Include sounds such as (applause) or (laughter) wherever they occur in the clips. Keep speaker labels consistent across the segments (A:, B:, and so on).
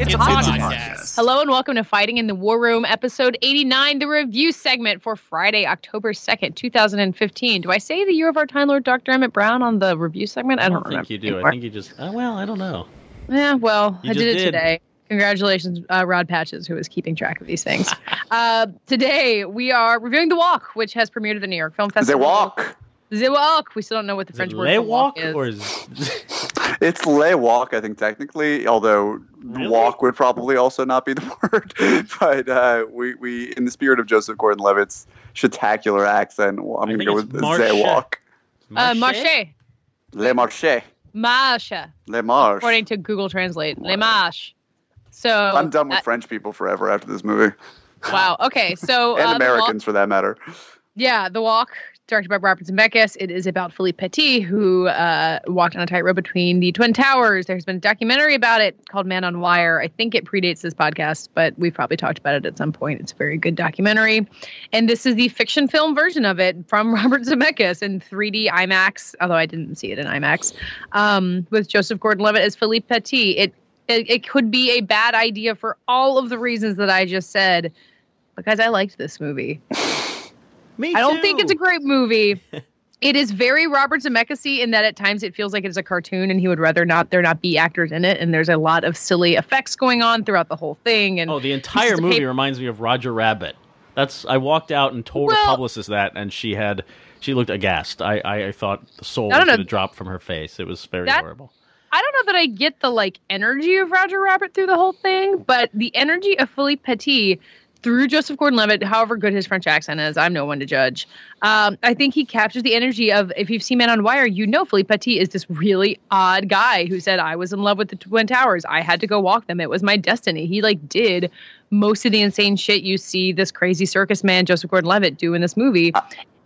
A: It's, a podcast. Hello and welcome to Fighting in the War Room, episode 89, the review segment for Friday, October 2nd, 2015. Do I say the year of our Time Lord Dr. Emmett Brown on the review segment? I,
B: I
A: don't,
B: don't think you do.
A: anymore.
B: I think you just. Uh, well, I don't know.
A: Yeah, well,
B: You
A: I did it
B: did.
A: today. Congratulations, uh, Rod Patches, who is keeping track of these things. (laughs) uh, today, we are reviewing The Walk, which has premiered at the New York Film Festival. The Walk. We still don't know what the
B: Is
A: French word
B: lay
A: for walk
B: walk
A: is.
B: or is (laughs)
C: It's lay walk, I think technically, although
B: Really?
C: walk would probably also not be the (laughs) word. but uh, we, we, in the spirit of Joseph Gordon-Levitt's spectacular accent, well, I'm going to go with
B: marche.
C: they walk.
A: Uh,
B: Marche?
C: Le marché.
A: Marche.
C: Le marche.
A: According to Google Translate. le marche. So
C: I'm done with
A: uh,
C: French people forever after this movie,
A: Wow. Okay. So (laughs)
C: and
A: uh, The Walk-
C: Americans for that matter.
A: Yeah, The Walk, directed by Robert Zemeckis. It is about Philippe Petit, who uh, walked on a tightrope between the Twin Towers. There's been a documentary about it called Man on Wire. I think it predates this podcast, but we've probably talked about it at some point. It's a very good documentary. And this is the fiction film version of it from (laughs) Robert Zemeckis in 3D IMAX, although I didn't see it in IMAX, um, with Joseph Gordon Levitt as Philippe Petit. It, it, it could be a bad idea for all of the reasons that I just said, because I liked this movie. (laughs)
B: Me
A: I don't think it's a great movie. (laughs) it is very Robert Zemeckis in that at times it feels like it is a cartoon, and he would rather not there not be actors in it. And there's a lot of silly effects going on throughout the whole thing. And
B: Oh, the entire movie reminds me of Roger Rabbit. That's. I walked out and told
A: Well-
B: a publicist that, and she had. She looked aghast. I, I, I thought the soul was going to drop from her face. It was very
A: That-
B: horrible.
A: I don't know that I get the like energy of Roger Rabbit through the whole thing, but the energy of Philippe Petit through Joseph Gordon-Levitt, however good his French accent is, I'm no one to judge. Um, I think he captures the energy of if you've seen Man on Wire, you know Philippe Petit is this really odd guy who said I was in love with the Twin Towers. I had to go walk them. It was my destiny. He like did most of the insane shit you see this crazy circus man Joseph Gordon-Levitt do in this movie,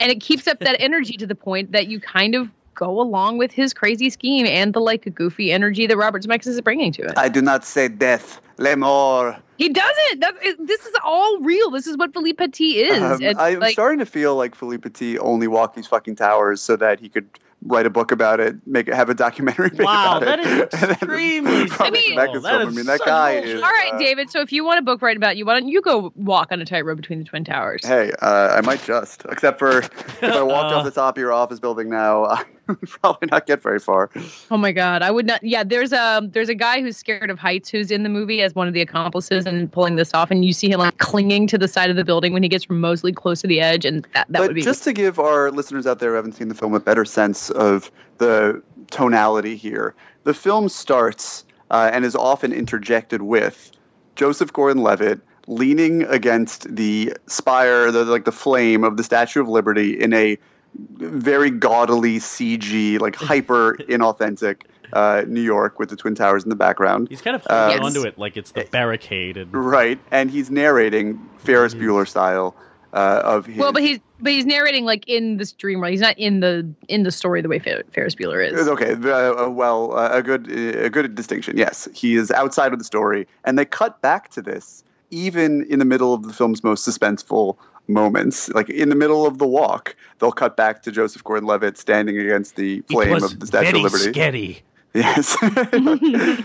A: and it keeps up that energy to the point that you kind of go along with his crazy scheme and the like goofy energy that Robert Zemeckis is bringing to it.
C: I do not say death. Le mort.
A: He doesn't. That's, it, this is all real. This is what Philippe Petit is.
C: Um,
A: And,
C: I'm
A: like,
C: starting to feel like Philippe Petit only walked these fucking towers so that he could write a book about it, make it, have a documentary (laughs) made
B: Wow,
C: about
B: that
C: it.
B: is (laughs)
C: And
B: extremely
C: Robert
A: I mean-
C: Zemeckis
B: Oh, that.
C: I
B: is
C: mean, that
B: such
C: guy
B: bullshit.
C: is.
A: all right,
C: uh,
A: David. So if you want a book written about you, why don't you go walk on a tightrope between the Twin Towers?
C: Hey, uh, I might just. Except for (laughs) if I walked off the top of your office building now, I would (laughs) probably not get very far.
A: Oh my god, I would not. Yeah, there's a there's a guy who's scared of heights who's in the movie as one of the accomplices and pulling this off, and you see him like clinging to the side of the building when he gets remotely close to the edge, and that, that
C: but
A: would be
C: just to give our listeners out there who haven't seen the film a better sense of the tonality here, the film starts uh, and is often interjected with Joseph Gordon-Levitt leaning against the spire, the like the flame of the Statue of Liberty in a very gaudily CG, like (laughs) hyper inauthentic uh, New York with the Twin Towers in the background.
B: He's kind of
C: Uh,
B: holding
A: Yes.
B: onto it like it's the barricade. And,
C: Right, and he's narrating Ferris
B: Mm-hmm.
C: Bueller style uh, of his.
A: well, but he's but he's narrating like in this dream world. He's not in the in the story the way Fer- Ferris Bueller is.
C: Okay, uh, uh, well, uh, a good a good distinction. Yes, he is outside of the story, and they cut back to this even in the middle of the film's most suspenseful moments. Like in the middle of the walk, they'll cut back to Joseph Gordon-Levitt standing against the flame of the Statue of Liberty.
B: Scary.
C: Yes, (laughs)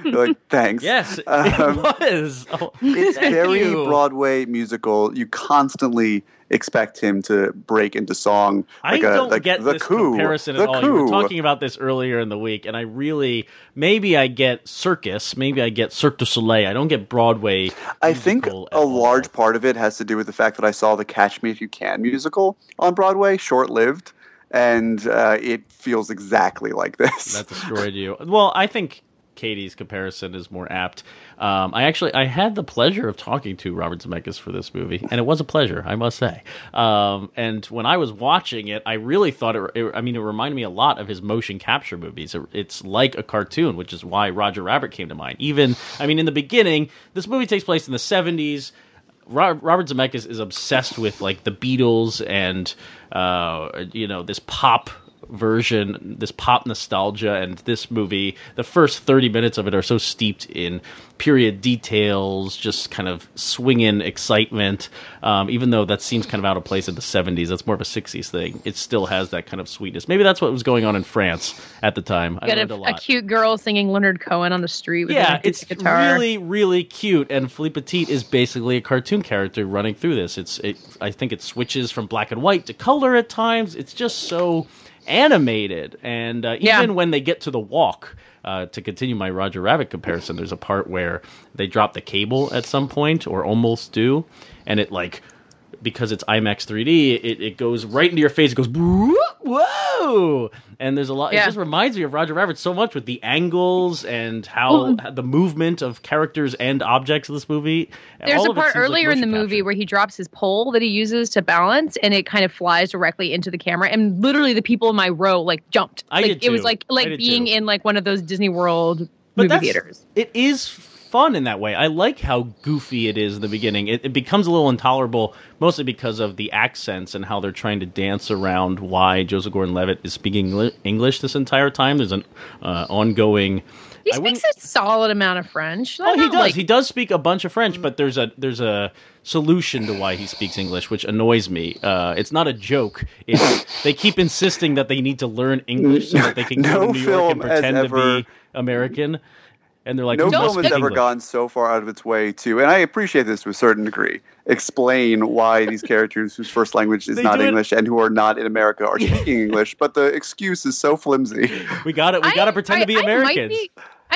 C: like thanks.
B: Yes,
C: Um,
B: it was. Oh,
C: It's very
B: you.
C: Broadway musical. You constantly expect him to break into song.
B: I
C: Like a,
B: don't
C: like
B: get
C: the
B: this
C: coup,
B: comparison at all. You were talking about this earlier in the week, and I really maybe I get circus, maybe I get Cirque du Soleil. I don't get Broadway.
C: I think a large part of it has to do with the fact that I saw the Catch Me If You Can musical on Broadway, short lived, and uh, it feels exactly like this.
B: that destroyed you. Well, I think Katie's comparison is more apt. Um, I actually I had the pleasure of talking to Robert Zemeckis for this movie, and it was a pleasure, I must say. Um, and when I was watching it, I really thought it, it. I mean, it reminded me a lot of his motion capture movies. It- it's like a cartoon, which is why Roger Rabbit came to mind. Even I mean, in the beginning, this movie takes place in the seventies. Robert Zemeckis is obsessed with like the Beatles and uh, you know this pop version, this pop nostalgia, and this movie, the first 30 minutes of it are so steeped in period details, just kind of swinging excitement. Um, even though that seems kind of out of place in the 70s, that's more of a 60s thing. It still has that kind of sweetness. Maybe that's what was going on in France at the time. I
A: Got
B: a,
A: a, a cute girl singing Leonard Cohen on the street with
B: yeah, it's
A: guitar.
B: really, really cute. And Philippe Petit is basically a cartoon character running through this. It's, it, I think it switches from black and white to color at times. It's just so animated. And uh,
A: Yeah.
B: even when they get to the walk, uh, to continue my Roger Rabbit comparison, there's a part where they drop the cable at some point, or almost do, and it like because it's IMAX 3D, it, it goes right into your face. It goes "Whoa, and there's a lot. It just reminds me of Roger Rabbit so much with the angles and how the movement of characters and objects of this movie.
A: There's
B: all
A: a part
B: seems like
A: earlier in the
B: motion
A: movie where he drops his pole that he uses to balance, and it kind of flies directly into the camera. And literally, the people in my row like jumped.
B: I
A: like
B: did
A: it was like like being
B: too.
A: in like one of those Disney World
B: But
A: movie theaters.
B: It is fun in that way. I like how goofy it is in the beginning. It, it becomes a little intolerable, mostly because of the accents and how they're trying to dance around why Joseph Gordon-Levitt is speaking English this entire time. There's an uh, ongoing.
A: He speaks a solid amount of French.
B: Oh, he does.
A: like-
B: he does speak a bunch of French, but there's a there's a solution to why he speaks English, which annoys me. Uh, it's not a joke. It's they keep insisting that they need to learn English so that they can go to New York and pretend to
C: ever-
B: be American. And they're like,
C: no
B: "You
C: film has ever
B: English."
C: gone so far out of its way to, and I appreciate this to a certain degree, explain why these characters whose first language is
B: They
C: not English and who are not in America are (laughs) speaking English, but the excuse is so flimsy.
B: We got it. We got to pretend
A: I-
B: to be
A: I might
B: Americans.
A: be-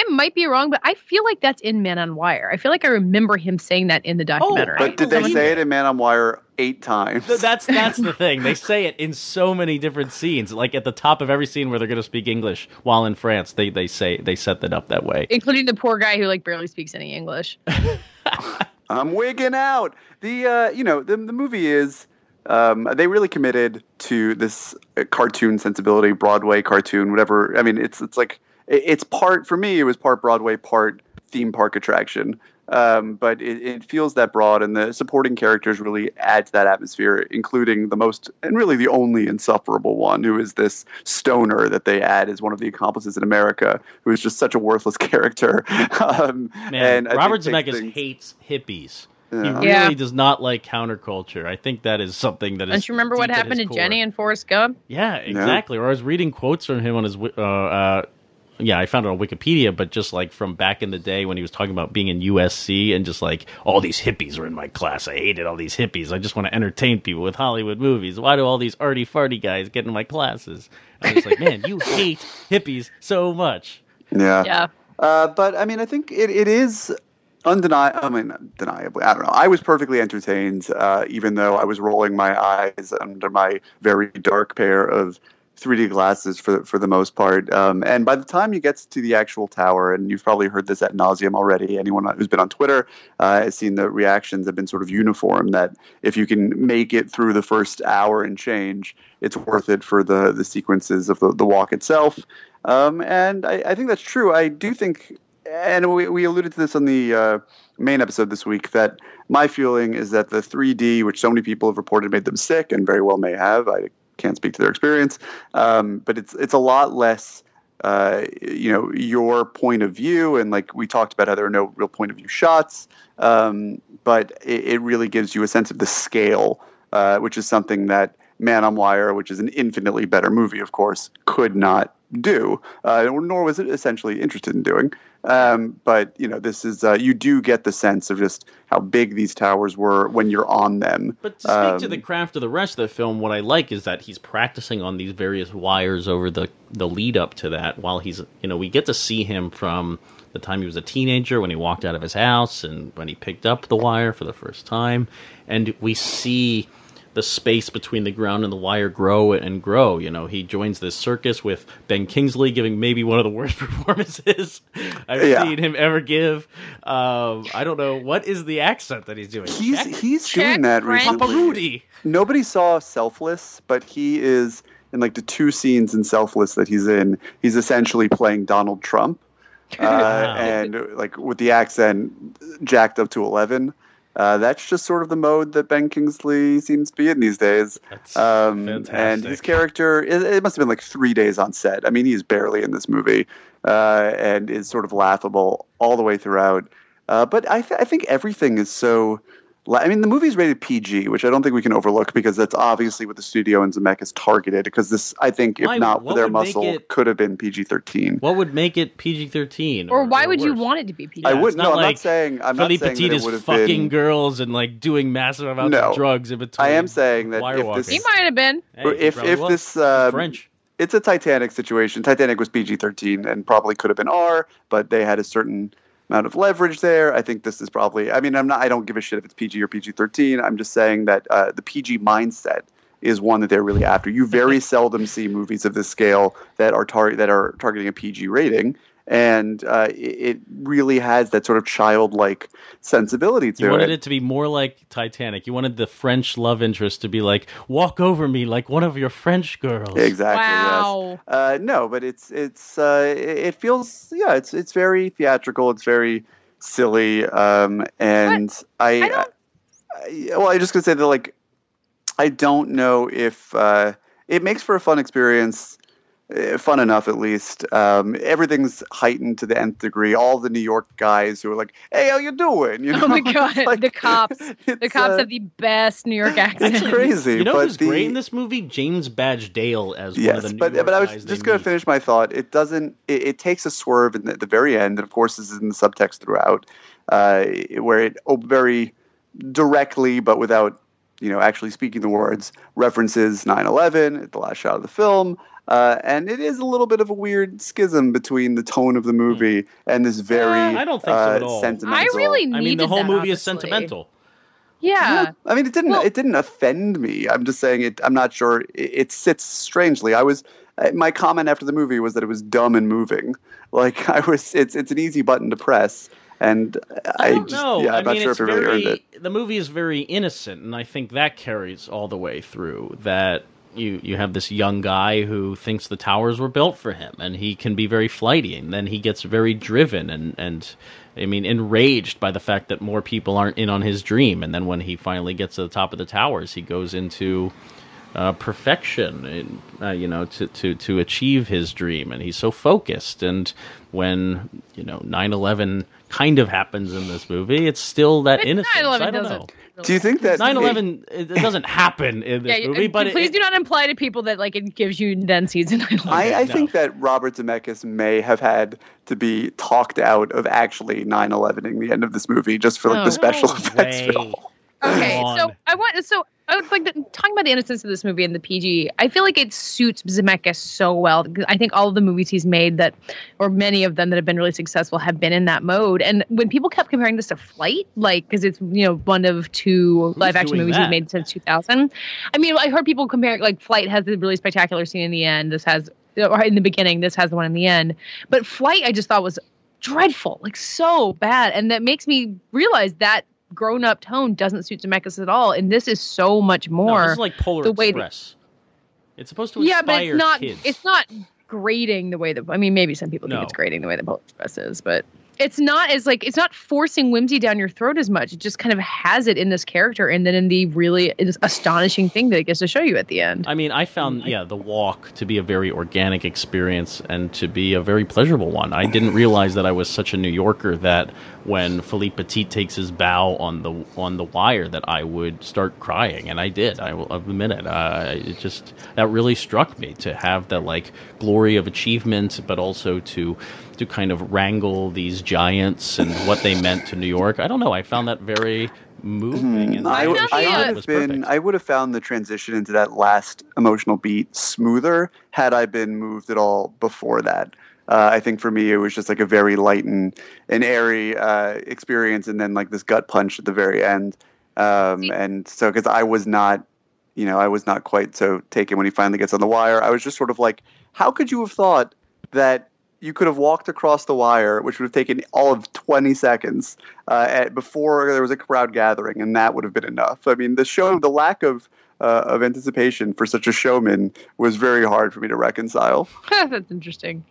A: I might be wrong, but I feel like that's in Man on Wire. I feel like I remember him saying that in the documentary.
C: Oh, But did they say
B: it.
C: it in Man on Wire eight times?
B: Th- That's that's the thing. They (laughs) say it in so many different scenes. Like at the top of every scene where they're going to speak English while in France, they they say they set that up that way.
A: including the poor guy who like barely speaks any English. (laughs)
C: I'm wigging out. The uh, you know the the movie is um, they really committed to this uh, cartoon sensibility, Broadway cartoon, whatever. I mean, it's it's like it, it's part for me. It was part Broadway, part theme park attraction. Um, but it, it feels that broad, and the supporting characters really add to that atmosphere, including the most and really the only insufferable one, who is this stoner that they add as one of the accomplices in America, who is just such a worthless (laughs) character. um,
B: Man,
C: and
B: Robert Zemeckis
C: things-
B: hates hippies. He really
A: Yeah.
B: does not like counterculture. I think that is something that is.
A: Don't you remember what happened to
B: core.
A: Jenny and Forrest Gump?
B: Yeah, exactly. Or I was reading quotes from him on his. wi- Uh, uh, yeah, I found it on Wikipedia, but just like from back in the day when he was talking about being in USC and just like all these hippies were in my class. I hated all these hippies. I just want to entertain people with Hollywood movies. Why do all these arty farty guys get in my classes? I was like, man, you (laughs) hate hippies so much.
C: Yeah.
A: Yeah.
C: Uh, but I mean, I think it, it is undeniable. I mean, undeniably. I don't know. I was perfectly entertained, uh, even though I was rolling my eyes under my very dark pair of 3D glasses for for the most part. Um, and by the time you get to the actual tower, and you've probably heard this at nauseum already. Anyone who's been on Twitter uh, has seen the reactions have been sort of uniform. That if you can make it through the first hour and change, it's worth it for the the sequences of the, the walk itself. Um, and I, I think that's true. I do think, and we, we alluded to this on the uh, main episode this week, that my feeling is that the 3D, which so many people have reported made them sick, and very well may have, I can't speak to their experience, um, but it's it's a lot less. Uh, you know your point of view, and like we talked about, how there are no real point of view shots, um, but it, it really gives you a sense of the scale, uh, which is something that Man on Wire, which is an infinitely better movie, of course, could not do, uh, nor was it essentially interested in doing. Um, but you know, this is uh, you do get the sense of just how big these towers were when you're on them.
B: But to speak to
C: Um,
B: the craft of the rest of the film, what I like is that he's practicing on these various wires over the the lead up to that. While he's, you know, we get to see him from the time he was a teenager when he walked out of his house and when he picked up the wire for the first time, and we see the space between the ground and the wire grow and grow. You know, he joins this circus with Ben Kingsley giving maybe one of the worst (laughs) performances I've
C: Yeah.
B: seen him ever give. Um, I don't know what is the accent that he's doing.
C: He's
B: Czech?
C: he's
A: Czech
C: doing that
A: French.
C: recently.
B: Papa Rudy.
C: Nobody saw Selfless, but he is in like the two scenes in Selfless that he's in. He's essentially playing Donald Trump, uh, (laughs)
B: Wow.
C: and like with the accent jacked up to eleven. Uh, that's just sort of the mode that Ben Kingsley seems to be in these days. Um, and his character, it, it must have been like three days on set. I mean, he's barely in this movie uh, and is sort of laughable all the way throughout. Uh, but I, th- I think everything is so. La- I mean, the movie's rated PG, which I don't think we can overlook because that's obviously what the studio and Zemeckis targeted. Because this, I think, if
B: Why-
C: not for their muscle,
B: it-
C: could have been PG 13.
B: What would make it PG thirteen?
A: Or why would you want it to be PG?
C: I wouldn't.
B: it's not
C: No, I'm not saying. I'm
B: Philippe
C: not saying
B: Petit
C: that it
B: is
C: would have
B: fucking
C: been.
B: girls and like doing massive amounts
C: No.
B: of drugs in between.
C: I am saying that if this-
A: he might have been.
B: Hey,
C: if
B: probably
C: if
B: was.
C: this
B: He's
C: um,
B: French.
C: it's a Titanic situation. Titanic was PG 13 and probably could have been R, but they had a certain amount of leverage there. I think this is probably, I mean, I'm not, I don't give a shit if it's PG or PG 13. I'm just saying that uh, the PG mindset is one that they're really after. You very (laughs) seldom see movies of this scale that are tar- that are targeting a PG rating. And uh, it, it really has that sort of childlike sensibility to it.
B: You wanted
C: it.
B: it to be more like Titanic. You wanted the French love interest to be like, walk over me like one of your French girls.
C: Exactly. yes.
A: wow.
C: Uh, no, but it's it's uh, it it feels yeah, it's it's very theatrical. It's very silly, um, and I,
A: I don't-
C: I- well, I just gonna say that like I don't know if uh, it makes for a fun experience. Uh, Fun enough, at least. Um, everything's heightened to the nth degree. All the New York guys who are like, "Hey, how you doing?" (laughs) You know,
A: Oh my god, (laughs)
C: Like,
A: the cops. (laughs) The cops
C: uh,
A: have the best New York accent.
C: It's crazy.
B: You know
C: but
B: who's
C: the,
B: great in this movie? James Badge Dale as one of the New
C: but
B: York
C: but I was
B: guys
C: just going to finish my thought. It doesn't. It, it takes a swerve in the, at the very end, and of course, this is in the subtext throughout, uh, where it oh, very directly, but without you know actually speaking the words, references 9/11 at the last shot of the film. Uh, and it is a little bit of a weird schism between the tone of the movie and this very
B: Uh, I don't think so
C: uh,
B: at all.
C: sentimental.
A: I really needed
B: I mean, the whole
A: that,
B: movie is sentimental.
A: Yeah.
C: Yeah, I mean, it didn't.
A: Well-
C: it didn't offend me. I'm just saying it. I'm not sure. It, it sits strangely. I was. uh, My comment after the movie was that it was dumb and moving. Like (laughs) I was. It's it's an easy button to press, and I,
B: I don't
C: just,
B: know.
C: Yeah,
B: I
C: I'm not
B: mean,
C: sure if it really
B: very,
C: earned it.
B: The movie is very innocent, and I think that carries all the way through. That you you have this young guy who thinks the towers were built for him, and he can be very flighty, and then he gets very driven and and. I mean, enraged by the fact that more people aren't in on his dream, and then when he finally gets to the top of the towers, he goes into uh, perfection, in, uh, you know, to, to, to achieve his dream. And he's so focused. And when, you know, 9 11 kind of happens in this movie, it's still that
A: But
B: innocence.
A: 9/11
B: I don't know.
A: doesn't.
C: Do you think that
B: 9 11, it, it doesn't happen in this
A: Yeah,
B: movie, but
A: please
B: it-
A: do not imply to people that like it gives you then season 9
C: I, I
B: no.
C: think that Robert Zemeckis may have had to be talked out of actually 9/11ing the end of this movie just for like
A: No.
C: the oh. special
B: No
C: effects.
B: way.
C: film.
A: Okay, so. I want so I would like the, talking about the innocence of this movie and the PG. I feel like it suits Zemeckis so well. I think all of the movies he's made that, or many of them that have been really successful, have been in that mode. And when people kept comparing this to Flight, like because it's you know one of two live action movies
B: that?
A: he's made since 2000. I mean, I heard people compare like Flight has the really spectacular scene in the end. This has or in the beginning. This has the one in the end. But Flight, I just thought was dreadful, like so bad, and that makes me realize that grown up tone doesn't suit Zemeckis at all, and this is so much
B: No,
A: more.
B: this is like Polar
A: the way that-
B: it's supposed to
A: yeah, but
B: inspire
A: it's not.
B: kids.
A: It's not grading the way that. I mean, maybe some people think it's grading the way that Polar Express is, but it's not as like it's not forcing whimsy down your throat as much. It just kind of has it in this character, and then in the really astonishing thing that it gets to show you at the end.
B: I mean, I found yeah the walk to be a very organic experience and to be a very pleasurable one. I didn't realize that I was such a New Yorker that when Philippe Petit takes his bow on the on the wire that I would start crying, and I did. I will admit it. Uh, it just that really struck me to have that like glory of achievement, but also to to kind of wrangle these giants and what they meant to New York. I don't know. I found that very moving. And
C: I,
A: I
C: would-
A: thought
C: I
A: the,
C: would
B: it
C: have been. I would have found the transition into that last emotional beat smoother had I been moved at all before that. Uh, I think for me it was just like a very light and, and airy uh, experience, and then like this gut punch at the very end. Um, and so because I was not, you know, I was not quite so taken when he finally gets on the wire. I was just sort of like, how could you have thought that you could have walked across the wire, which would have taken all of 20 seconds uh, at, before there was a crowd gathering, and that would have been enough. I mean, the show, the lack of uh, of anticipation for such a showman was very hard for me to reconcile. (laughs)
A: That's interesting.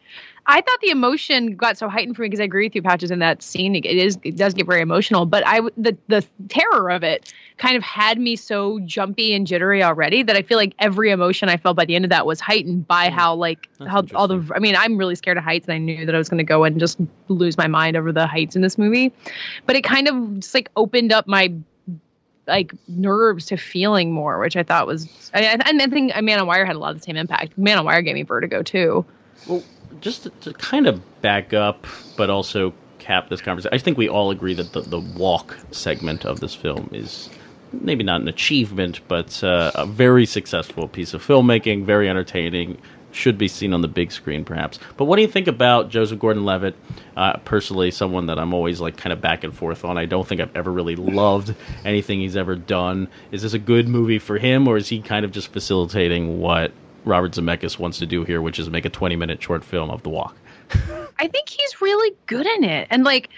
A: I thought the emotion got so heightened for me because I agree with you, Patches, in that scene. It is it does get very emotional, but I the the terror of it kind of had me so jumpy and jittery already that I feel like every emotion I felt by the end of that was heightened by mm. how like
B: That's
A: how all the I mean I'm really scared of heights and I knew that I was going to go and just lose my mind over the heights in this movie, but it kind of just like opened up my like nerves to feeling more, which I thought was I, I, I think Man on Wire had a lot of the same impact. Man on Wire gave me vertigo too.
B: Well, just to, kind of back up, but also cap this conversation, I think we all agree that the, the walk segment of this film is maybe not an achievement, but uh, a very successful piece of filmmaking, very entertaining. Should be seen on the big screen, perhaps. But what do you think about Joseph Gordon-Levitt? Uh, personally, someone that I'm always like kind of back and forth on. I don't think I've ever really loved anything he's ever done. Is this a good movie for him, or is he kind of just facilitating what Robert Zemeckis wants to do here, which is make a 20 minute short film of the walk.
A: I think he's really good in it. And like,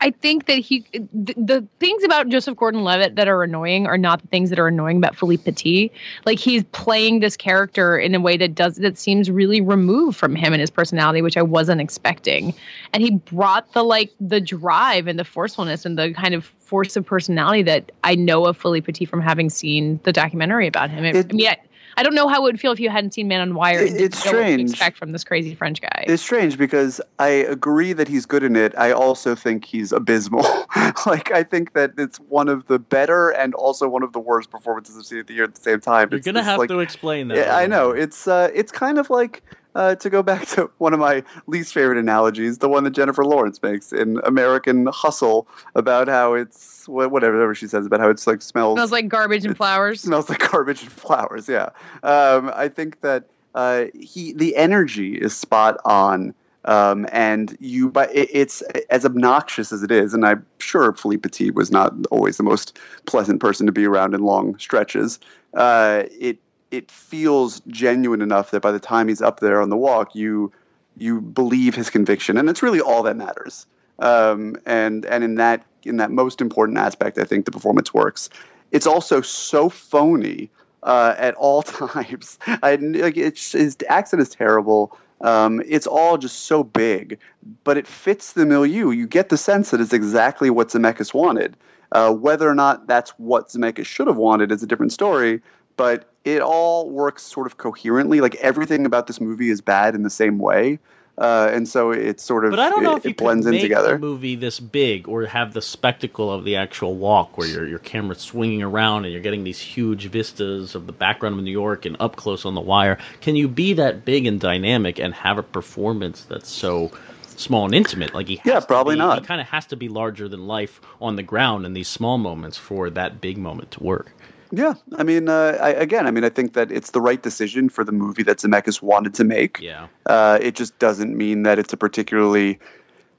A: I think that he, the, the things about Joseph Gordon Levitt that are annoying are not the things that are annoying about Philippe Petit. Like, he's playing this character in a way that does, that seems really removed from him and his personality, which I wasn't expecting. And he brought the, like, the drive and the forcefulness and the kind of force of personality that I know of Philippe Petit from having seen the documentary about him. It,
C: It-
A: I mean, I, I don't know how it would feel if you hadn't seen Man on Wire. and
C: It- it's
A: know what to
C: strange.
A: expect from this crazy French guy.
C: It's strange because I agree that he's good in it. I also think he's abysmal. (laughs) like I think that it's one of the better and also one of the worst performances I've seen of the year at the same time.
B: You're
C: It's
B: gonna
C: this,
B: have
C: like,
B: to explain that.
C: Yeah, I know. It's uh, it's kind of like uh, to go back (laughs) to one of my least favorite analogies, the one that Jennifer Lawrence makes in American Hustle about how it's whatever she says about how it's like smells
A: smells like garbage and flowers.
C: smells like garbage and (laughs) flowers. Yeah, um, I think that uh, he the energy is spot on. Um, and you, but it, it's as obnoxious as it is, and I'm sure Philippe Petit was not always the most pleasant person to be around in long stretches. Uh, it it feels genuine enough that by the time he's up there on the walk, you you believe his conviction, and it's really all that matters. Um, and and in that in that most important aspect, I think the performance works. It's also so phony uh, at all (laughs) times. I like it's his accent is terrible. Um, it's all just so big, but it fits the milieu. You get the sense that it's exactly what Zemeckis wanted. Uh, whether or not that's what Zemeckis should have wanted is a different story, but it all works sort of coherently. Like everything about this movie is bad in the same way. Uh, and so it's sort of
B: But I don't know
C: it,
B: if you
C: it blends in
B: make
C: together.
B: a movie this big or have the spectacle of the actual walk where your your camera's swinging around and you're getting these huge vistas of the background of New York and up close on the wire. Can you be that big and dynamic and have a performance that's so small and intimate? Like he has
C: Yeah,
B: to
C: probably
B: be-
C: not.
B: He kind of has to be larger than life on the ground in these small moments for that big moment to work.
C: Yeah, I mean, uh, I, again, I mean, I think that it's the right decision for the movie that Zemeckis wanted to make.
B: Yeah.
C: Uh, it just doesn't mean that it's a particularly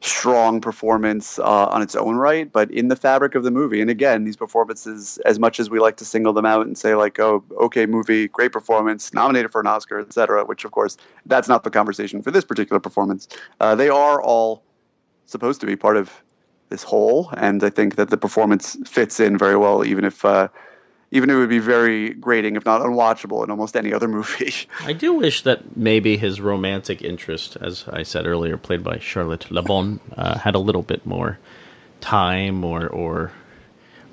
C: strong performance uh, on its own right, but in the fabric of the movie. And again, these performances, as much as we like to single them out and say like, "Oh, okay, movie, great performance, nominated for an Oscar, etc." Which, of course, that's not the conversation for this particular performance. Uh, they are all supposed to be part of this whole, and I think that the performance fits in very well, even if. Even it would be very grating, if not unwatchable, in almost any other (laughs) movie.
B: I do wish that maybe his romantic interest, as I said earlier, played by Charlotte Le Bon, uh, had a little bit more time or or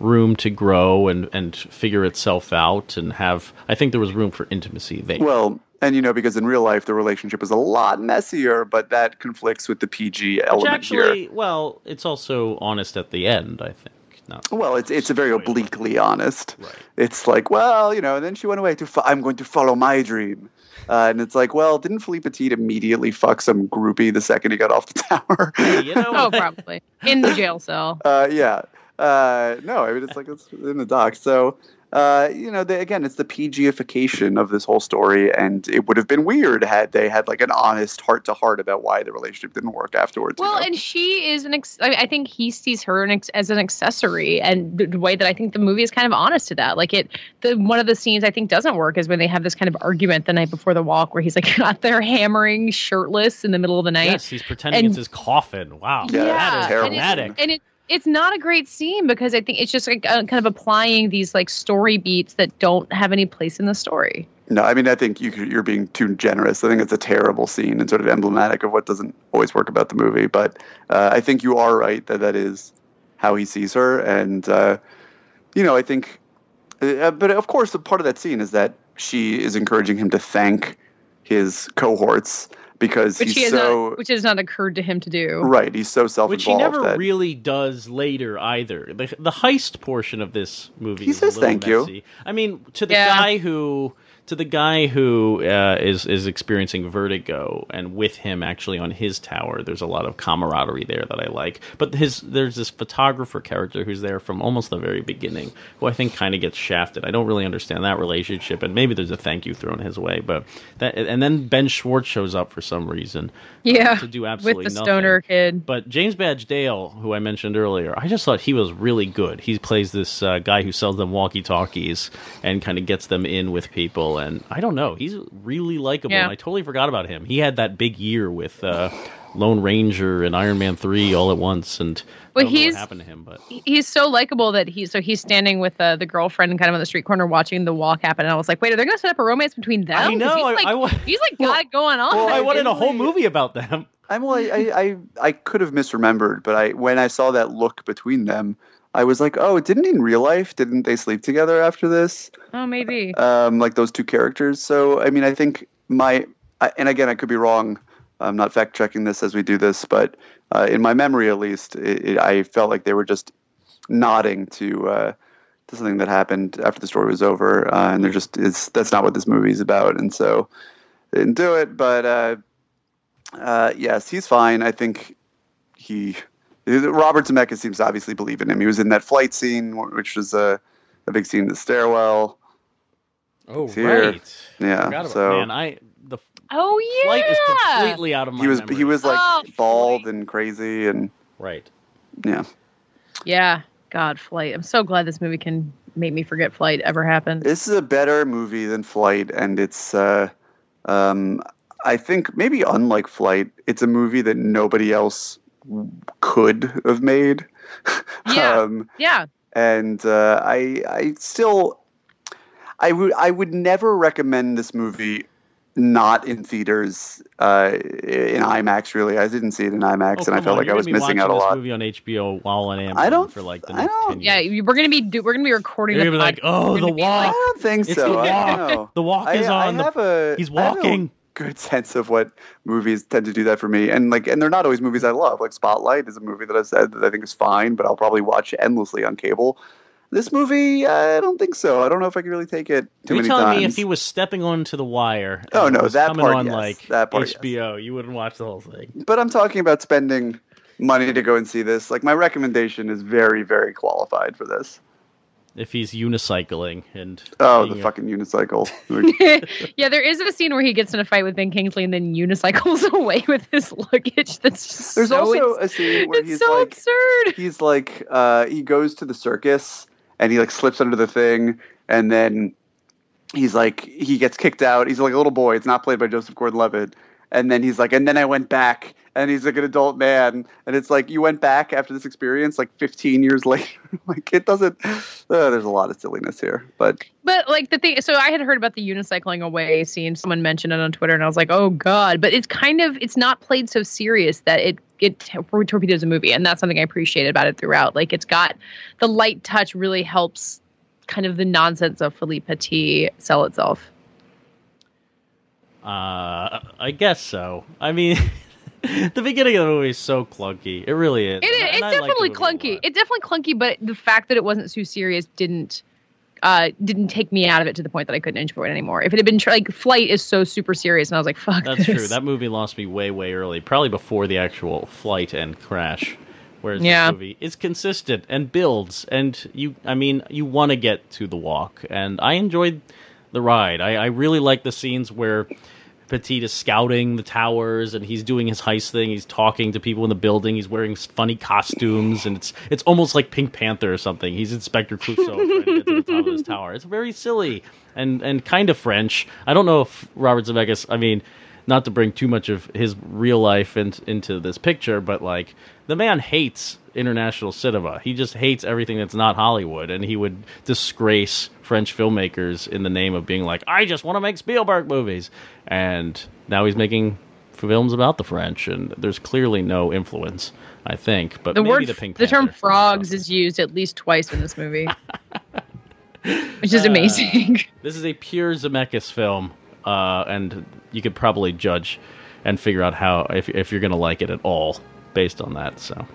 B: room to grow and and figure itself out and have. I think there was room for intimacy there.
C: Well, and you know, because in real life the relationship is a lot messier, but that conflicts with the PG
B: Which
C: element
B: actually,
C: here.
B: well, it's also honest at the end. I think. Not
C: Well, it's it's a very
B: Spoiler.
C: obliquely honest.
B: Right.
C: It's like, well, you know, and then she went away to. Fo- I'm going to follow my dream, uh, and it's like, well, didn't Philippe Petit immediately fuck some groupie the second he got off the (laughs) tower?
B: Hey, you know,
A: Oh, probably in the jail cell.
C: uh, yeah. Uh, no, I mean it's like it's in the dock. So uh, you know, they, again, it's the PGification of this whole story, and it would have been weird had they had like an honest heart to heart about why the relationship didn't work afterwards. you
A: Well,
C: know?
A: and she is an. Ex- I, mean, I think he sees her an ex- as an accessory, and the, the way that I think the movie is kind of honest to that. Like it, the one of the scenes I think doesn't work is when they have this kind of argument the night before the walk, where he's like (laughs) out there hammering shirtless in the middle of the night.
B: yes, he's pretending
A: And-
B: it's his coffin. Wow,
C: Yeah,
B: that is
C: terrible.
A: and it,
B: dramatic.
A: and it it's not a great scene because I think it's just like uh, kind of applying these like story beats that don't have any place in the story.
C: No, I mean I think you, you're being too generous. I think it's a terrible scene and sort of emblematic of what doesn't always work about the movie. But uh, I think you are right that that is how he sees her, and uh, you know I think. Uh, but of course, part of that scene is that she is encouraging him to thank his cohorts because
A: Which
C: he's
A: has
C: so
A: not, which has not occurred to him to do.
C: right. He's so self-involved
B: Which he never
C: that
B: really does later either. The, the heist portion of this movie
C: He
B: is
C: says
B: a little
C: thank you.
B: messy. I mean, to the
A: Yeah.
B: guy who to the guy who uh, is is experiencing vertigo, and with him actually on his tower, there's a lot of camaraderie there that I like. But his there's this photographer character who's there from almost the very beginning, who I think kind of gets shafted. I don't really understand that relationship, and maybe there's a thank you thrown his way. But that and then Ben Schwartz shows up for some reason. uh,
A: Yeah,
B: to do absolutely
A: with the
B: nothing.
A: stoner kid.
B: But James Badge Dale, who I mentioned earlier, I just thought he was really good. He plays this uh, guy who sells them walkie talkies and kind of gets them in with people. And I don't know, he's really likable.
A: Yeah.
B: And I totally forgot about him. He had that big year with uh, Lone Ranger and Iron Man 3 all at once. And
A: Well,
B: I don't know
A: he's-
B: what happened to him. But
A: He's so likable that he so he's standing with uh, the girlfriend kind of on the street corner watching the walk happen. And I was like, wait, are they going to set up a romance between them?
B: I
A: 'Cause
B: know,
A: He's
B: I-
A: like,
B: I wa-
A: he's like got it going on.
C: well,
B: I wanted a whole
C: didn't
B: movie about them.
C: I'm well, I, I, I, I could have misremembered, but I when I saw that look between them, I was like, oh, didn't in real life didn't they sleep together after this?
A: oh, maybe.
C: Um, like those two characters. So I mean, I think my I, and again, I could be wrong. I'm not fact checking this as we do this, but uh, in my memory, at least, it, it, I felt like they were just nodding to uh, to something that happened after the story was over, uh, and they're just it's that's not what this movie is about, and so they didn't do it. But uh, uh, yes, he's fine. I think he Robert Zemeckis seems to obviously believe in him. He was in that flight scene, which was a a big scene in the stairwell.
B: Oh,
C: here.
B: right.
C: Yeah,
B: Forgot
C: so-
B: Man, I, the
A: oh, yeah.
B: flight is completely out of my
C: he was
B: memory.
C: he was like
A: Oh,
C: bald
A: Floyd.
C: and crazy and
B: Right.
C: yeah.
A: Yeah. God, Flight. I'm so glad this movie can make me forget Flight ever happened.
C: This is a better movie than Flight, and it's uh, um, I think maybe unlike Flight, it's a movie that nobody else could have made. (laughs)
A: Yeah.
C: um,
A: yeah.
C: and uh, I I still I would I would never recommend this movie not in theaters uh, in IMAX. Really, I didn't see it in IMAX,
B: Oh,
C: and I felt
B: on,
C: like
B: you're
C: I was
B: be
C: missing out a
B: watching this
C: lot.
B: movie on HBO while on Amazon
C: I don't-
B: for like the
C: I
B: next
C: don't-
B: 10
A: Yeah,
B: years.
A: you- we're gonna be do, we're gonna be recording.
B: You're gonna be like, oh, the
A: gonna be
C: I
B: walk.
C: don't think so.
B: the
C: I
B: walk.
C: don't know.
B: The walk is
C: I,
B: on.
C: I
B: the,
C: a,
B: he's
C: I have a
B: walking.
C: Good (laughs) sense of what movies tend to do that for me, and like, and they're not always movies I love. Like Spotlight is a movie that I said that I think is fine, but I'll probably watch endlessly on cable. This movie, I don't think so. I don't know if I can really take it too
B: Are you
C: many
B: telling
C: times.
B: me if he was stepping onto the wire? and
C: Oh, no, that
B: coming
C: part,
B: on
C: yes.
B: like
C: That part, yes.
B: HBO, you wouldn't watch the whole thing.
C: but I'm talking about spending money to go and see this. Like my recommendation is very, very qualified for this.
B: If he's unicycling and
C: Oh, the
B: a-
C: fucking unicycle. (laughs) (laughs)
A: yeah, there is a scene where he gets in a fight with Ben Kingsley and then unicycles (laughs) away with his luggage. That's just
C: There's
A: so
C: also a scene where
A: it's
C: he's
A: so
C: like,
A: absurd.
C: he's like uh he goes to the circus and he like slips under the thing and then he's like he gets kicked out he's like a little boy it's not played by joseph gordon-levitt and then he's like and then i went back and he's like an adult man and it's like you went back after this experience like 15 years (laughs) later like it doesn't uh, there's a lot of silliness here but
A: But like the thing, so I had heard about the unicycling away scene. Someone mentioned it on Twitter, and I was like, "Oh God!" But it's kind of it's not played so serious that it it torpedoes a movie, and that's something I appreciate about it throughout. Like it's got the light touch really helps kind of the nonsense of Philippe Petit sell itself.
B: Uh, I guess so. I mean, (laughs) the beginning of the movie is so clunky. It really is.
A: It is. It's
B: I like the
A: definitely clunky. It's definitely clunky, but the fact that it wasn't too serious didn't uh didn't take me out of it to the point that I couldn't enjoy it anymore. If it had been tr- like Flight is so super serious, and I was like, "Fuck."
B: That's
A: this.
B: true. That movie lost me way, way early, probably before the actual flight and crash. Whereas
A: Yeah.
B: this movie is consistent and builds, and you, I mean, you want to get to the walk, and I enjoyed the ride. I, I really like the scenes where Petit is scouting the towers, and he's doing his heist thing. He's talking to people in the building. He's wearing funny costumes, and it's it's almost like Pink Panther or something. He's Inspector Clouseau trying to get to the top of this tower. It's very silly and and kind of French. I don't know if Robert Zemeckis. I mean not to bring too much of his real life in, into this picture, but like the man hates international cinema. He just hates everything that's not Hollywood, and he would disgrace French filmmakers in the name of being like, "I just want to make Spielberg movies," and now he's making films about the French, and there's clearly no influence. I think, but
A: the
B: maybe
A: word
B: the Pink
A: the term frogs is used at least twice in this movie, (laughs) which is
B: Uh,
A: amazing. (laughs)
B: This is a pure Zemeckis film, uh, and you could probably judge and figure out how if if you're going to like it at all based on that. So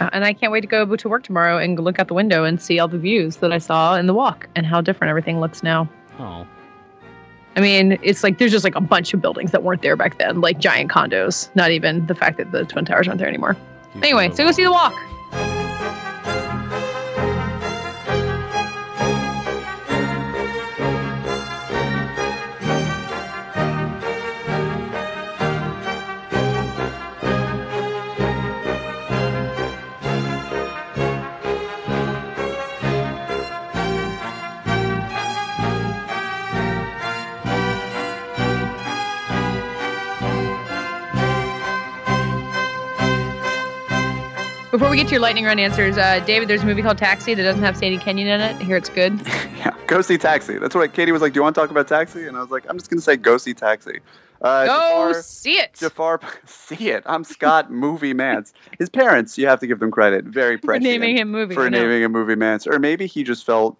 B: uh,
A: and I can't wait to go to work tomorrow and look out the window and see all the views that I saw in the walk and how different everything looks now.
B: oh,
A: I mean, it's like there's just like a bunch of buildings that weren't there back then, like giant condos. Not even the fact that the twin towers aren't there anymore. Anyway, so go see the walk. Before we get to your lightning round answers, uh, David, there's a movie called Taxi that doesn't have Sandy Kenyon in it. I hear it's good. (laughs)
C: Yeah, go see Taxi. That's what Katie was like. Do you want to talk about Taxi? And I was like, I'm just going to say go see Taxi. Uh,
A: Go
C: Jafar-
A: see it.
C: Jafar, (laughs) see it. I'm Scott (laughs) Movie Mantz. His parents, you have to give them credit. Very
A: For naming him movie.
C: for naming a movie Mantz, or maybe he just felt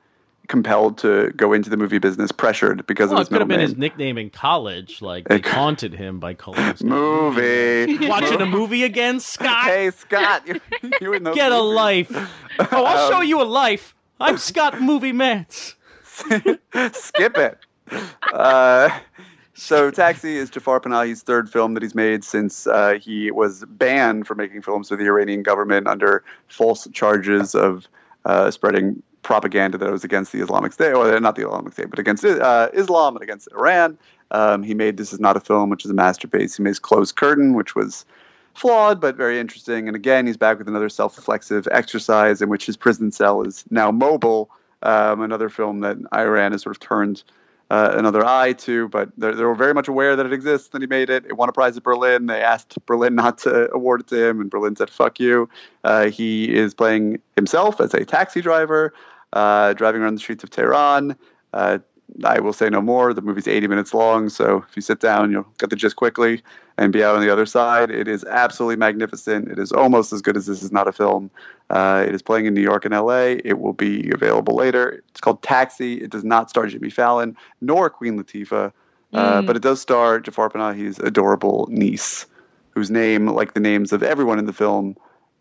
C: compelled to go into the movie business, pressured because
B: well,
C: of
B: it
C: his
B: could have been
C: name.
B: his nickname in college. Like they (laughs)
C: It
B: taunted him by calling him Scott.
C: movie. (laughs)
B: Watching a movie again, Scott.
C: Hey Scott, you, (laughs) you in those
B: Get a life. Oh, I'll show
C: Um,
B: you a life. I'm Scott Movie Mantz.
C: Skip it. Uh, so, Taxi is Jafar Panahi's third film that he's made since uh, he was banned from making films with the Iranian government under false charges of uh, spreading propaganda that was against the Islamic State, or not the Islamic State, but against uh, Islam and against Iran. Um, he made This Is Not a Film, which is a masterpiece. He made Closed Curtain, which was flawed but very interesting. And again, he's back with another self-reflexive exercise in which his prison cell is now mobile. Um, another film that Iran has sort of turned uh, another eye to, but they're, they're very much aware that it exists. And he made it. It won a prize at Berlin. They asked Berlin not to award it to him, and Berlin said, "Fuck you." Uh, he is playing himself as a taxi driver, uh, driving around the streets of Tehran. Uh, I will say no more. The movie's 80 minutes long, so if you sit down, you'll get the gist quickly and be out on the other side. It is absolutely magnificent. It is almost as good as This Is Not a Film. Uh, it is playing in New York and LA. It will be available later. It's called Taxi. It does not star Jimmy Fallon nor Queen Latifah, uh,
A: Mm.
C: but it does star Jafar Panahi's adorable niece, whose name, like the names of everyone in the film,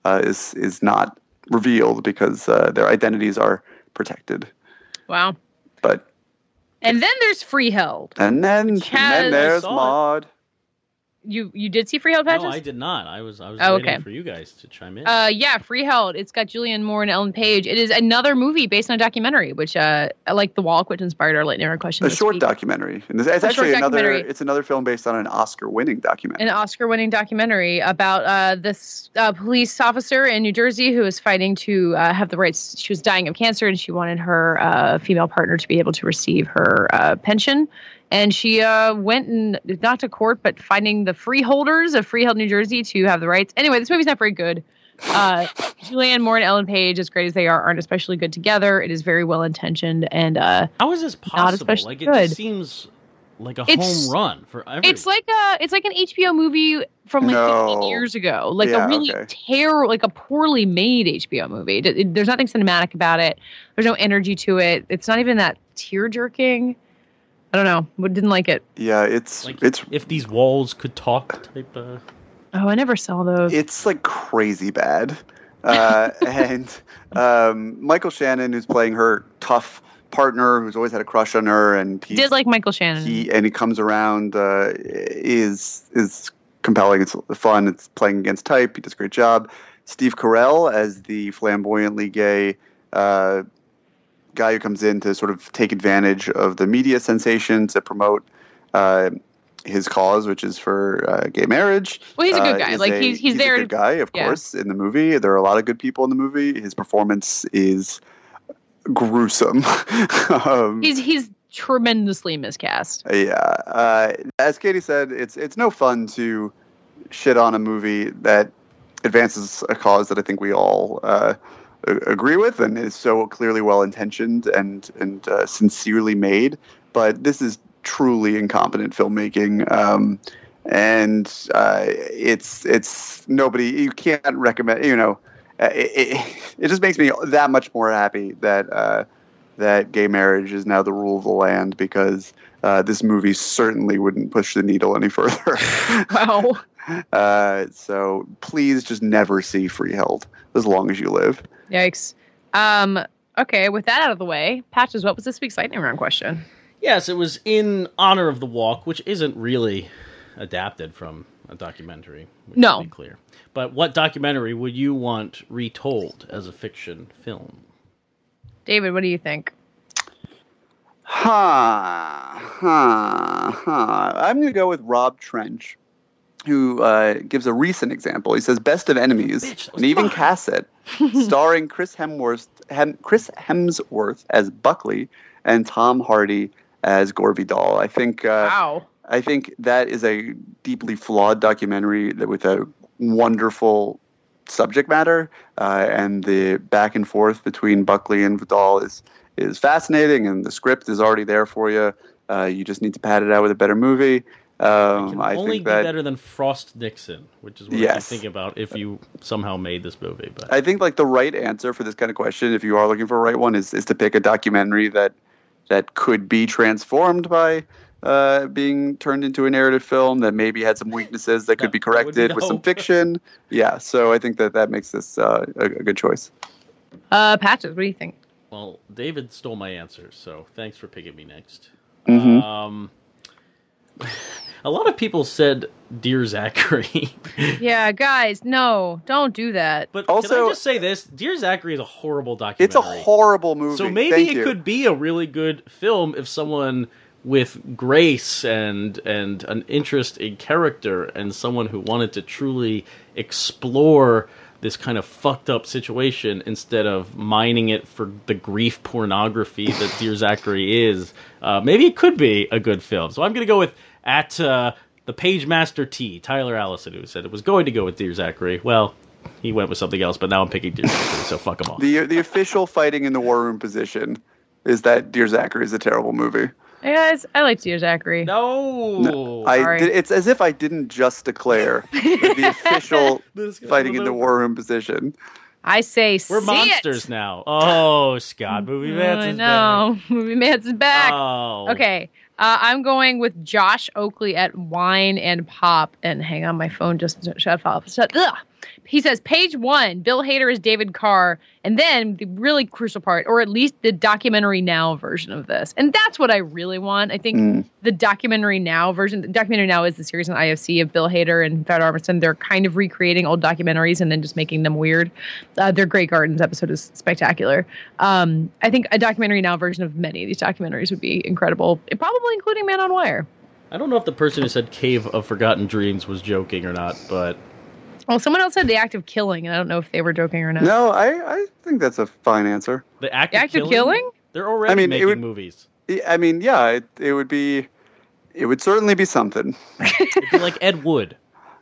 C: uh, is is not revealed because uh, their identities are protected.
A: Wow.
C: But
A: And then there's Freeheld.
C: and then, and then there's
B: I saw it.
C: Maud.
A: You you did see Freeheld Patches?
B: No, I did not. I was I was
A: Oh,
B: waiting
A: okay.
B: for you guys to chime in.
A: Uh, yeah, Freeheld. It's got Julianne Moore and Ellen Page. It is another movie based on a documentary, which uh, I like the walk, which inspired our lightning round question.
C: A
A: this
C: short
A: week.
C: documentary. And this, it's actually another. It's another film based on an Oscar-winning documentary.
A: An Oscar-winning documentary about uh, this uh, police officer in New Jersey who was fighting to uh, have the rights. She was dying of cancer, and she wanted her uh, female partner to be able to receive her uh, pension. And she uh, went and not to court, but finding the freeholders of Freehold, New Jersey, to have the rights. Anyway, this movie's not very good. Uh, (laughs) Julianne Moore and Ellen Page, as great as they are, aren't especially good together. It is very well intentioned, and uh,
B: How is this possible?
A: especially
B: Like it
A: good.
B: seems like a
A: It's-
B: home run for everyone.
A: it's like a it's like an HBO movie from like
C: No.
A: 15 years ago, like
C: Yeah,
A: a really
C: okay.
A: terrible, like a poorly made HBO movie. It- it- there's nothing cinematic about it. There's no energy to it. It's not even that tear jerking. I don't know. Didn't like it.
C: yeah, it's
B: like
C: it's
B: if these walls could talk type. Uh,
A: Oh, I never saw those.
C: it's like crazy bad. Uh, (laughs) and um, Michael Shannon, who's playing her tough partner, who's always had a crush on her, and he
A: Did like Michael Shannon.
C: he and he comes around uh, is is compelling. It's fun. It's playing against type. He does a great job. Steve Carell as the flamboyantly gay uh, guy who comes in to sort of take advantage of the media sensation to promote uh, his cause, which is for uh, gay marriage.
A: Well, he's a good
C: uh,
A: guy.
C: is
A: Like,
C: a-
A: he's- he's
C: a
A: there
C: good guy, of
A: yeah.
C: course, in the movie. There are a lot of good people in the movie. His performance is gruesome. (laughs) um,
A: he's he's tremendously miscast.
C: Yeah, uh, as Katie said, it's it's no fun to shit on a movie that advances a cause that I think we all uh, agree with and is so clearly well intentioned and and uh, sincerely made. But this is truly incompetent filmmaking. Um, and uh, it's it's nobody you can't recommend you know uh, it, it, it, just makes me that much more happy that uh, that gay marriage is now the rule of the land because uh, this movie certainly wouldn't push the needle any further. (laughs)
A: wow.
C: Uh, so please just never see Freeheld as long as you live.
A: Yikes. Um, okay, with that out of the way, Patches, what was this week's lightning round question?
B: Yes, it was in honor of the walk, which isn't really adapted from a documentary.
A: no,
B: clear. But what documentary would you want retold as a fiction film?
A: David, what do you think?
C: Ha, ha, ha. I'm going to go with Rob Trench, who uh, gives a recent example. He says, Best of Enemies,
B: Bitch,
C: an even cassette, (laughs) starring Chris Hemsworth, Hem, Chris Hemsworth as Buckley and Tom Hardy as Gore Vidal. I think. Uh,
A: wow.
C: I think that is a deeply flawed documentary that with a wonderful subject matter, uh, and the back and forth between Buckley and Vidal is is fascinating, and the script is already there for you. Uh, you just need to pad it out with a better movie. Um,
B: I only
C: think that,
B: be better than Frost Nixon, which is what
C: Yes.
B: I'm thinking about if you somehow made this movie. But
C: I think like the right answer for this kind of question, if you are looking for a right one, is is to pick a documentary that that could be transformed by uh, being turned into a narrative film that maybe had some weaknesses that could be
B: That- that would be
C: corrected
B: the
C: with some (laughs) fiction. Yeah, so I think that that makes this uh, a, a good choice.
A: Uh, Patches, what do you think?
B: well, David stole my answer, so thanks for picking me next.
C: Mhm.
B: Um, a lot of people said Dear Zachary,
A: Yeah, guys, no, don't do that.
B: but can
C: Also-
B: I just say this? Dear Zachary is a horrible documentary
C: It's a horrible movie.
B: So maybe
C: Thank
B: it
C: you.
B: could be a really good film if someone with grace and and an interest in character and someone who wanted to truly explore this kind of fucked up situation instead of mining it for the grief pornography that Dear Zachary is. Uh, maybe it could be a good film. So I'm going to go with at uh, the Page Master T, Tyler Allison, who said it was going to go with Dear Zachary. Well, he went with something else, but now I'm picking Dear Zachary, so fuck him off.
C: the the official fighting in the war room position is that Dear Zachary is a terrible movie.
A: Hey guys, I like Dear Zachary.
B: No,
C: I did, it's as if I didn't just declare (laughs) the official (laughs) fighting in the war room position.
A: I say
B: We're
A: see
B: monsters
A: it.
B: now. Oh, Scott, movie Vance
A: I
B: is
A: know. Movie Man's is back. (laughs)
B: back. Oh,
A: Okay. Uh, I'm going with Josh Oakley at Wine and Pop. And hang on, my phone just shut off. Shut, ugh. He says, page one, Bill Hader is David Carr. And then the really crucial part, or at least the documentary now version of this. And that's what I really want. I think
C: Mm.
A: the documentary now version, the documentary now is the series on IFC of Bill Hader and Fred Armisen. They're kind of recreating old documentaries and then just making them weird. Uh, their Grey Gardens episode is spectacular. Um, I think a documentary now version of many of these documentaries would be incredible, probably including Man on Wire.
B: I don't know if the person who said Cave of Forgotten Dreams was joking or not, but
A: Well, someone else said the act of killing, and I don't know if they were joking or not.
C: No, I, I think that's a fine answer.
B: the act,
A: The
B: of,
A: act of
B: killing,
A: killing?
B: They're already
C: I mean,
B: making
C: would-
B: movies.
C: I mean, yeah, it, it would be, it would certainly be something. (laughs)
B: It'd be like Ed Wood.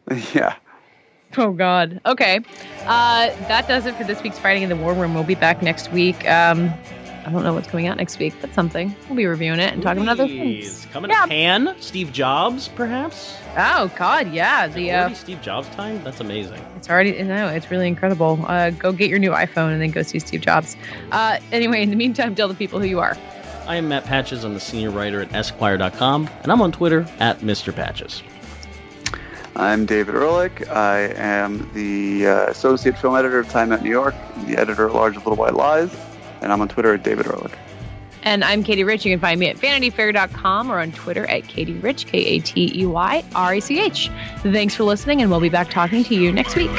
B: (laughs)
C: yeah.
A: Oh God. Okay. Uh, that does it for this week's Fighting in the War Room. We'll be back next week. Um, I don't know what's coming out next week, but something. We'll be reviewing it and talking about other
B: Movies.
A: things.
B: Coming
A: Yeah.
B: to Pan, Steve Jobs, perhaps.
A: Oh God, yeah. The uh,
B: Steve Jobs time. That's amazing.
A: it's already no, it's really incredible. Uh, go get your new iPhone and then go see Steve Jobs. Uh, anyway, in the meantime, tell the people who you are.
B: I am Matt Patches. I'm the senior writer at Esquire.com, and I'm on Twitter at Mr. Patches.
C: I'm David Ehrlich. I am the uh, associate film editor of Time Out New York, the editor at large of Little White Lies, and I'm on Twitter at David Ehrlich.
A: And I'm Katey Rich. You can find me at vanityfair.com or on Twitter at Katey Rich, K A T E Y R A C H. Thanks for listening, and we'll be back talking to you next week.